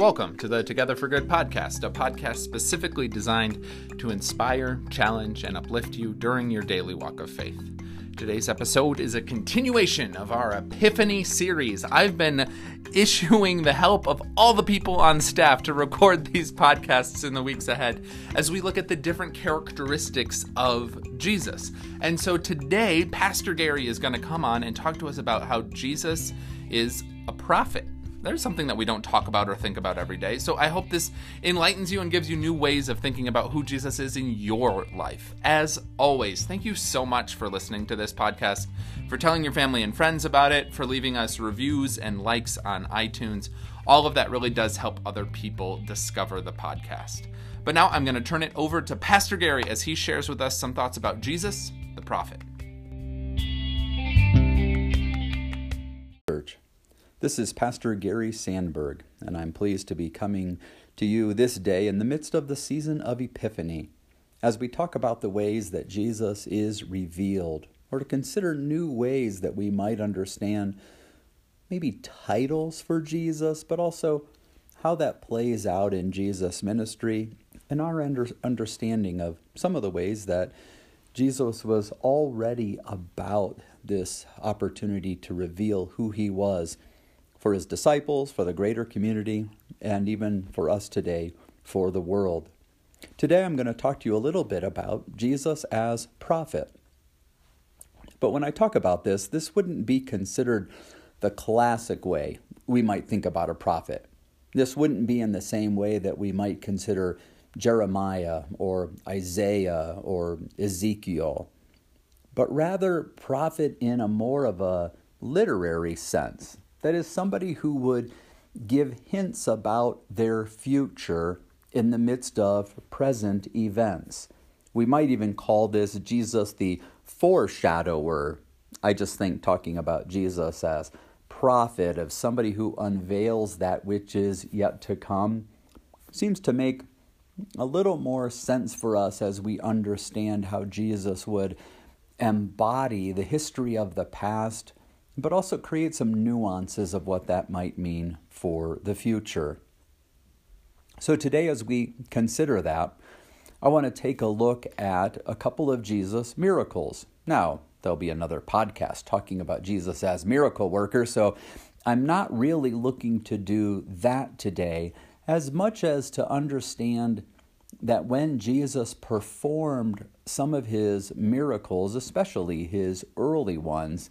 Welcome to the Together for Good podcast, a podcast specifically designed to inspire, challenge, and uplift you during your daily walk of faith. Today's episode is a continuation of our Epiphany series. I've been issuing the help of all the people on staff to record these podcasts in the weeks ahead as we look at the different characteristics of Jesus. And so today, Pastor Gary is going to come on and talk to us about how Jesus is a prophet there's something that we don't talk about or think about every day. So I hope this enlightens you and gives you new ways of thinking about who Jesus is in your life. As always, thank you so much for listening to this podcast, for telling your family and friends about it, for leaving us reviews and likes on iTunes. All of that really does help other people discover the podcast. But now I'm going to turn it over to Pastor Gary as he shares with us some thoughts about Jesus, the prophet. This is Pastor Gary Sandberg, and I'm pleased to be coming to you this day in the midst of the season of Epiphany as we talk about the ways that Jesus is revealed, or to consider new ways that we might understand maybe titles for Jesus, but also how that plays out in Jesus' ministry and our understanding of some of the ways that Jesus was already about this opportunity to reveal who he was for his disciples, for the greater community, and even for us today, for the world. Today I'm going to talk to you a little bit about Jesus as prophet. But when I talk about this, this wouldn't be considered the classic way we might think about a prophet. This wouldn't be in the same way that we might consider Jeremiah or Isaiah or Ezekiel, but rather prophet in a more of a literary sense. That is, somebody who would give hints about their future in the midst of present events. We might even call this Jesus the foreshadower. I just think talking about Jesus as prophet, of somebody who unveils that which is yet to come, seems to make a little more sense for us as we understand how Jesus would embody the history of the past but also create some nuances of what that might mean for the future. So, today, as we consider that, I want to take a look at a couple of Jesus' miracles. Now, there'll be another podcast talking about Jesus as miracle worker, so I'm not really looking to do that today as much as to understand that when Jesus performed some of his miracles, especially his early ones,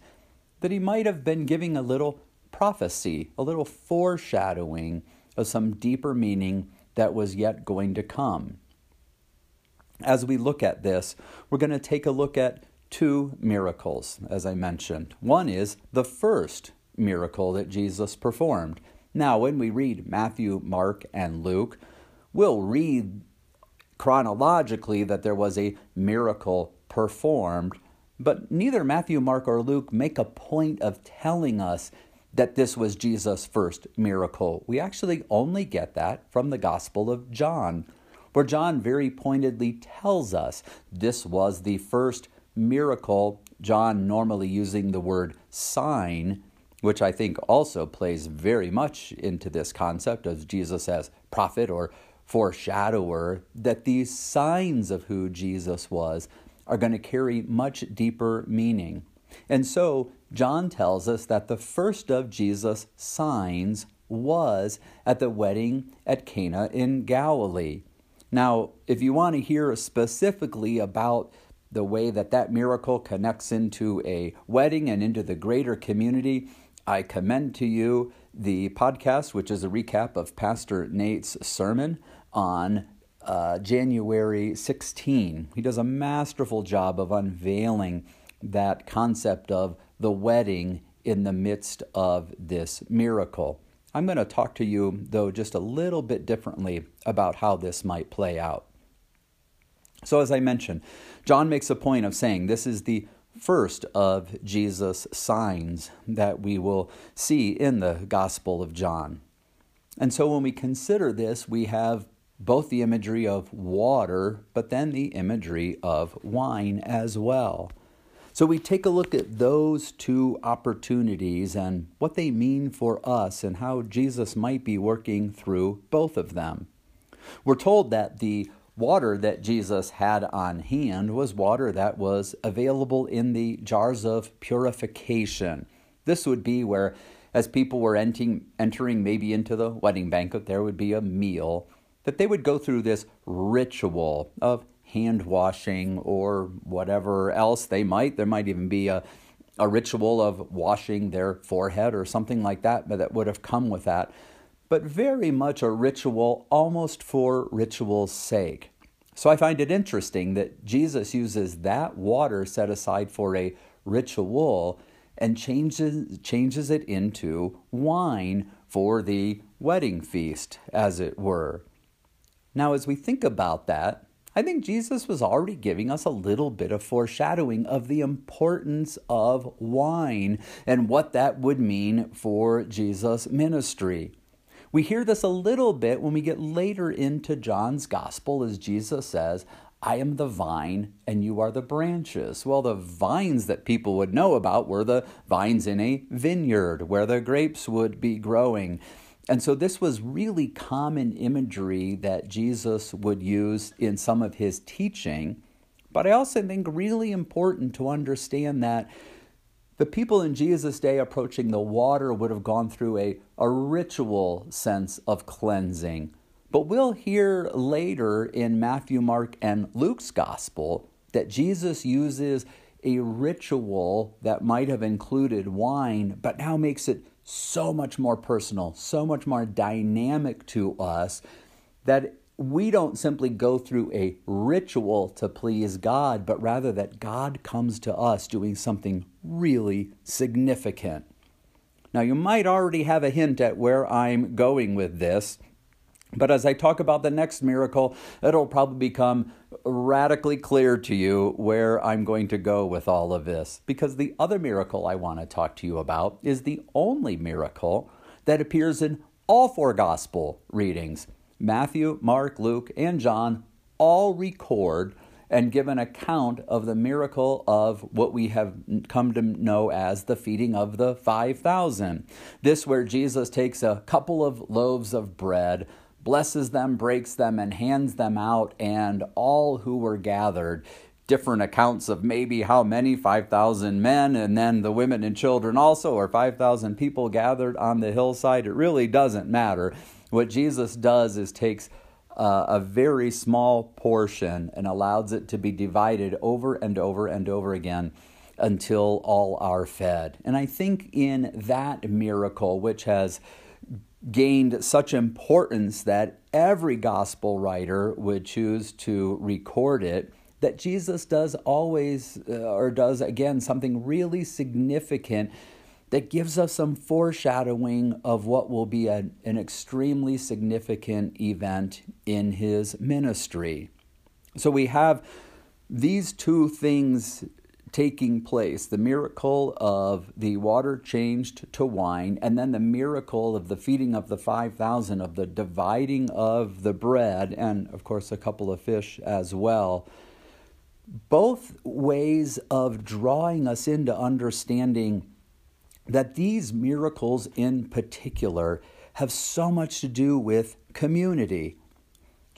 that he might have been giving a little prophecy, a little foreshadowing of some deeper meaning that was yet going to come. As we look at this, we're going to take a look at two miracles, as I mentioned. One is the first miracle that Jesus performed. Now, when we read Matthew, Mark, and Luke, we'll read chronologically that there was a miracle performed but neither Matthew, Mark, or Luke make a point of telling us that this was Jesus' first miracle. We actually only get that from the Gospel of John, where John very pointedly tells us this was the first miracle. John normally using the word sign, which I think also plays very much into this concept of Jesus as prophet or foreshadower, that these signs of who Jesus was are going to carry much deeper meaning. And so, John tells us that the first of Jesus' signs was at the wedding at Cana in Galilee. Now, if you want to hear specifically about the way that that miracle connects into a wedding and into the greater community, I commend to you the podcast, which is a recap of Pastor Nate's sermon on uh, January 16. He does a masterful job of unveiling that concept of the wedding in the midst of this miracle. I'm going to talk to you, though, just a little bit differently about how this might play out. So, as I mentioned, John makes a point of saying this is the first of Jesus' signs that we will see in the Gospel of John. And so, when we consider this, we have both the imagery of water, but then the imagery of wine as well. So we take a look at those two opportunities and what they mean for us and how Jesus might be working through both of them. We're told that the water that Jesus had on hand was water that was available in the jars of purification. This would be where, as people were entering, entering maybe into the wedding banquet, there would be a meal, that they would go through this ritual of hand washing or whatever else they might. There might even be a, a ritual of washing their forehead or something like that, but that would have come with that. But very much a ritual almost for ritual's sake. So I find it interesting that Jesus uses that water set aside for a ritual and changes, changes it into wine for the wedding feast, as it were. Now, as we think about that, I think Jesus was already giving us a little bit of foreshadowing of the importance of wine and what that would mean for Jesus' ministry. We hear this a little bit when we get later into John's gospel as Jesus says, I am the vine and you are the branches. Well, the vines that people would know about were the vines in a vineyard where the grapes would be growing. And so this was really common imagery that Jesus would use in some of his teaching. But I also think really important to understand that the people in Jesus' day approaching the water would have gone through a, a ritual sense of cleansing. But we'll hear later in Matthew, Mark, and Luke's gospel that Jesus uses a ritual that might have included wine, but now makes it so much more personal, so much more dynamic to us that we don't simply go through a ritual to please God, but rather that God comes to us doing something really significant. Now, you might already have a hint at where I'm going with this. But as I talk about the next miracle, it'll probably become radically clear to you where I'm going to go with all of this. Because the other miracle I want to talk to you about is the only miracle that appears in all four gospel readings. Matthew, Mark, Luke, and John all record and give an account of the miracle of what we have come to know as the feeding of the 5,000. This, where Jesus takes a couple of loaves of bread, blesses them, breaks them, and hands them out, and all who were gathered different accounts of maybe how many 5,000 men and then the women and children also, or 5,000 people gathered on the hillside. It really doesn't matter. What Jesus does is takes uh, a very small portion and allows it to be divided over and over and over again until all are fed. And I think in that miracle, which has gained such importance that every gospel writer would choose to record it that Jesus does always, uh, or does again, something really significant that gives us some foreshadowing of what will be a, an extremely significant event in his ministry. So we have these two things taking place the miracle of the water changed to wine, and then the miracle of the feeding of the 5,000, of the dividing of the bread, and of course, a couple of fish as well. Both ways of drawing us into understanding that these miracles in particular have so much to do with community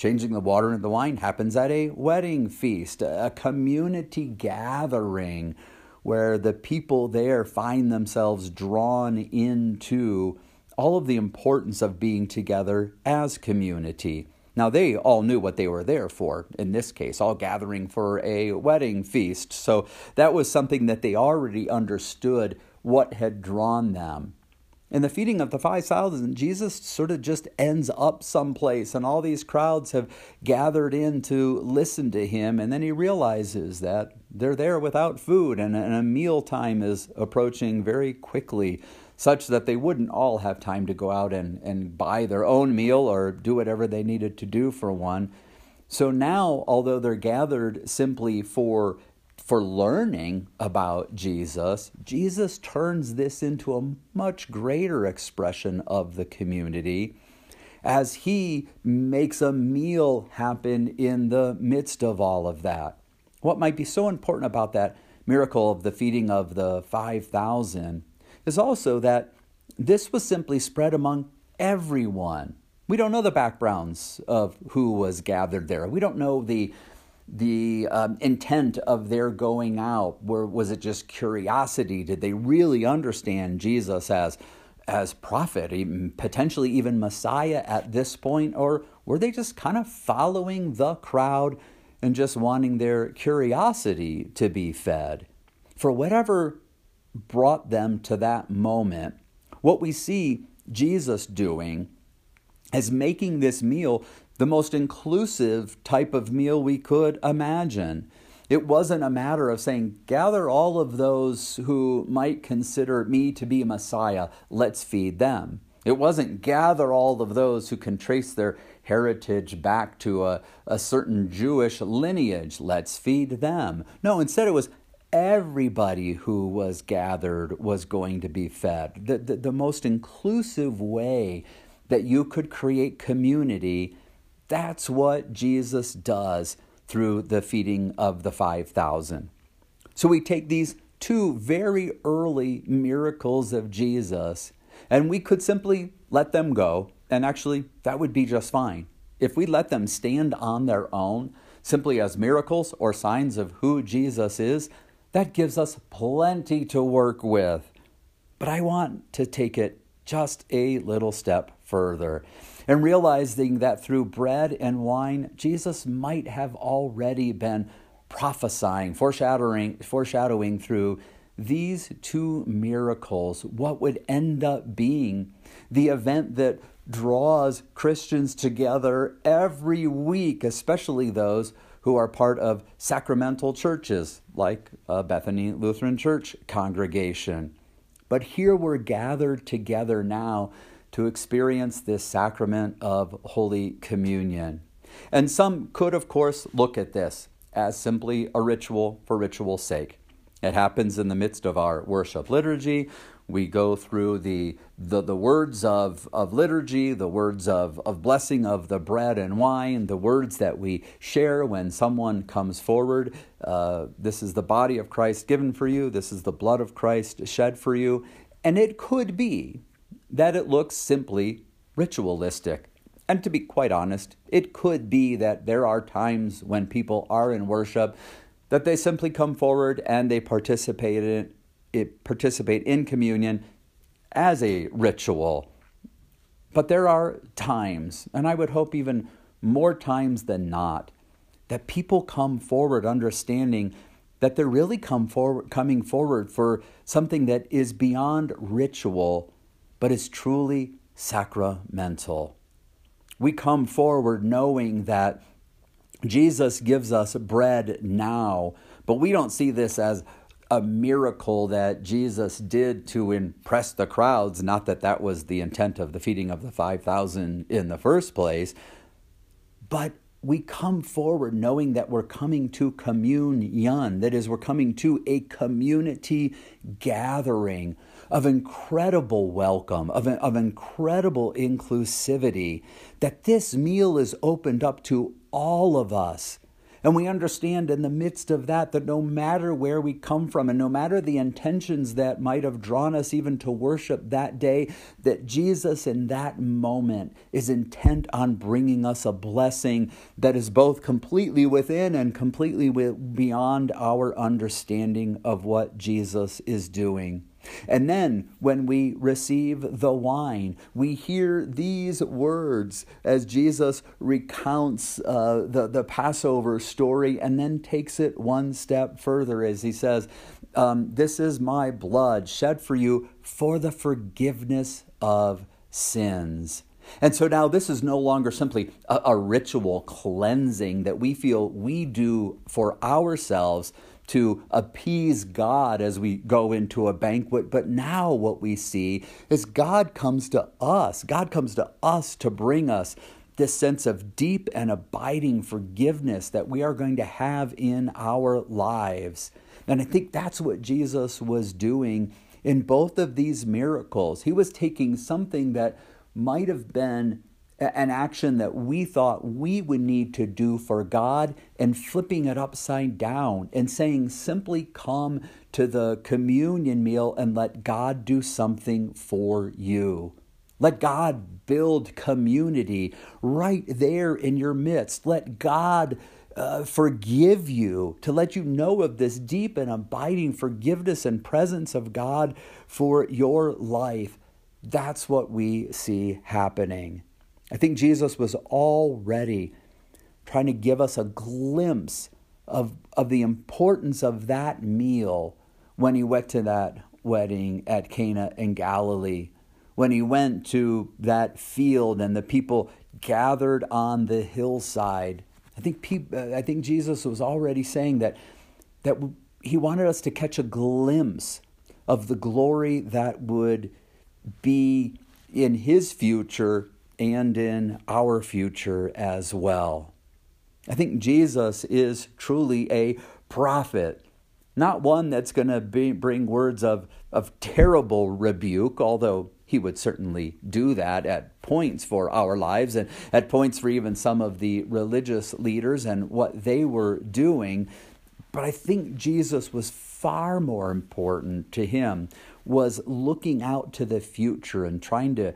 Changing the water into the wine happens at a wedding feast, a community gathering where the people there find themselves drawn into all of the importance of being together as community. Now, they all knew what they were there for, in this case, all gathering for a wedding feast. So that was something that they already understood what had drawn them. In the feeding of the 5,000, Jesus sort of just ends up someplace, and all these crowds have gathered in to listen to him. And then he realizes that they're there without food, and, a meal time is approaching very quickly, such that they wouldn't all have time to go out and, and buy their own meal or do whatever they needed to do for one. So now, although they're gathered simply for for learning about Jesus, Jesus turns this into a much greater expression of the community as he makes a meal happen in the midst of all of that. What might be so important about that miracle of the feeding of the 5,000 is also that this was simply spread among everyone. We don't know the backgrounds of who was gathered there. We don't know the the um, intent of their going out. Were, was it just curiosity? Did they really understand Jesus as as prophet, even, potentially even Messiah at this point, or were they just kind of following the crowd and just wanting their curiosity to be fed? For whatever brought them to that moment, what we see Jesus doing is making this meal the most inclusive type of meal we could imagine. It wasn't a matter of saying, gather all of those who might consider me to be Messiah, let's feed them. It wasn't gather all of those who can trace their heritage back to a, a certain Jewish lineage, let's feed them. No, instead it was everybody who was gathered was going to be fed. The, the, the most inclusive way that you could create community, that's what Jesus does through the feeding of the 5,000. So we take these two very early miracles of Jesus and we could simply let them go, and actually, that would be just fine. If we let them stand on their own, simply as miracles or signs of who Jesus is, that gives us plenty to work with. But I want to take it just a little step further and realizing that through bread and wine, Jesus might have already been prophesying, foreshadowing, foreshadowing through these two miracles what would end up being the event that draws Christians together every week, especially those who are part of sacramental churches like Bethany Lutheran Church congregation. But here we're gathered together now to experience this sacrament of Holy Communion. And some could, of course, look at this as simply a ritual for ritual's sake. It happens in the midst of our worship liturgy. We go through the, the, the words of, of liturgy, the words of, of blessing of the bread and wine, the words that we share when someone comes forward. Uh, this is the body of Christ given for you, this is the blood of Christ shed for you. And it could be that it looks simply ritualistic. And to be quite honest, it could be that there are times when people are in worship that they simply come forward and they participate in, it, participate in communion as a ritual. But there are times, and I would hope even more times than not, that people come forward understanding that they're really come forward, coming forward for something that is beyond ritual, but is truly sacramental. We come forward knowing that Jesus gives us bread now, but we don't see this as a miracle that Jesus did to impress the crowds, not that that was the intent of the feeding of the 5,000 in the first place, but we come forward knowing that we're coming to communion. That is, we're coming to a community gathering of incredible welcome, of, of incredible inclusivity, that this meal is opened up to all of us. And we understand in the midst of that that no matter where we come from and no matter the intentions that might have drawn us even to worship that day, that Jesus in that moment is intent on bringing us a blessing that is both completely within and completely beyond our understanding of what Jesus is doing. And then when we receive the wine, we hear these words as Jesus recounts uh, the, the Passover story and then takes it one step further as he says, um, This is my blood shed for you for the forgiveness of sins. And so now this is no longer simply a, a ritual cleansing that we feel we do for ourselves to appease God as we go into a banquet. But now what we see is God comes to us. God comes to us to bring us this sense of deep and abiding forgiveness that we are going to have in our lives. And I think that's what Jesus was doing in both of these miracles. He was taking something that might have been an action that we thought we would need to do for God and flipping it upside down and saying, simply come to the communion meal and let God do something for you. Let God build community right there in your midst. Let God uh, forgive you, to let you know of this deep and abiding forgiveness and presence of God for your life. That's what we see happening. I think Jesus was already trying to give us a glimpse of, of the importance of that meal when he went to that wedding at Cana in Galilee, when he went to that field and the people gathered on the hillside. I think, people, uh, I think Jesus was already saying that, that he wanted us to catch a glimpse of the glory that would be in his future and in our future as well. I think Jesus is truly a prophet, not one that's going to bring words of, of terrible rebuke, although he would certainly do that at points for our lives and at points for even some of the religious leaders and what they were doing. But I think Jesus was far more important to him was looking out to the future and trying to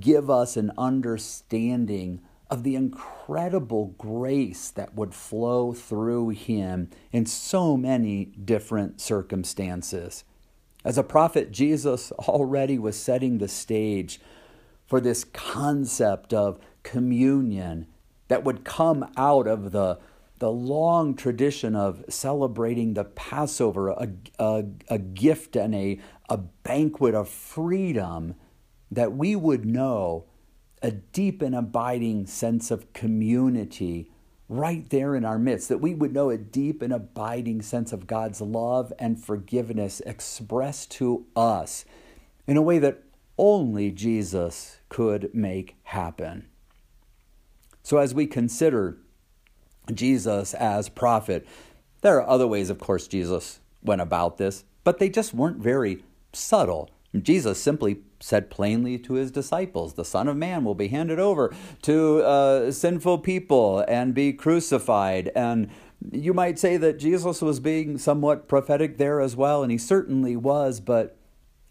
give us an understanding of the incredible grace that would flow through him in so many different circumstances. As a prophet, Jesus already was setting the stage for this concept of communion that would come out of the, the long tradition of celebrating the Passover, a, a, a gift and a, a banquet of freedom that we would know a deep and abiding sense of community right there in our midst, that we would know a deep and abiding sense of God's love and forgiveness expressed to us in a way that only Jesus could make happen. So, as we consider Jesus as prophet, there are other ways, of course, Jesus went about this, but they just weren't very subtle. Jesus simply said plainly to his disciples, The Son of Man will be handed over to uh, sinful people and be crucified. And you might say that Jesus was being somewhat prophetic there as well, and he certainly was, but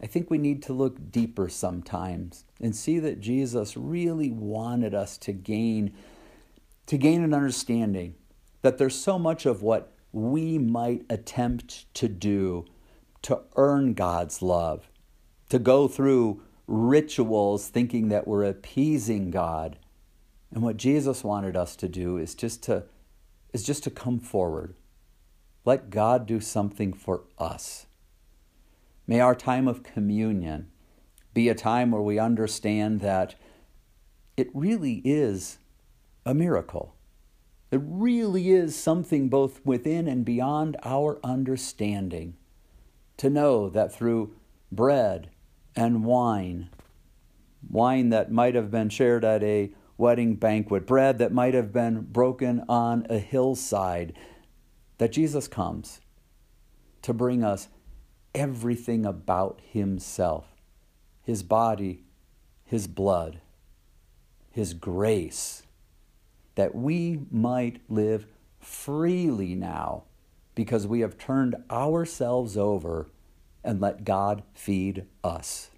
I think we need to look deeper sometimes and see that Jesus really wanted us to gain to gain an understanding that there's so much of what we might attempt to do to earn God's love to go through rituals thinking that we're appeasing God. And what Jesus wanted us to do is just to is just to come forward. Let God do something for us. May our time of communion be a time where we understand that it really is a miracle. It really is something both within and beyond our understanding to know that through bread and wine. Wine that might have been shared at a wedding banquet, bread that might have been broken on a hillside. That Jesus comes to bring us everything about Himself His body, His blood, His grace, that we might live freely now because we have turned ourselves over and let God feed us.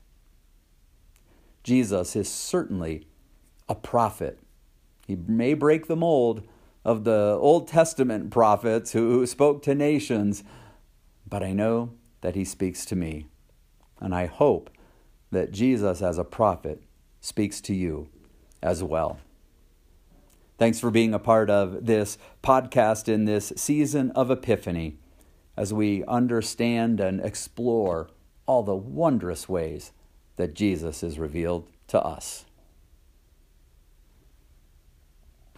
Jesus is certainly a prophet. He may break the mold of the Old Testament prophets who spoke to nations, but I know that he speaks to me. And I hope that Jesus, as a prophet, speaks to you as well. Thanks for being a part of this podcast in this season of Epiphany as we understand and explore all the wondrous ways that Jesus is revealed to us.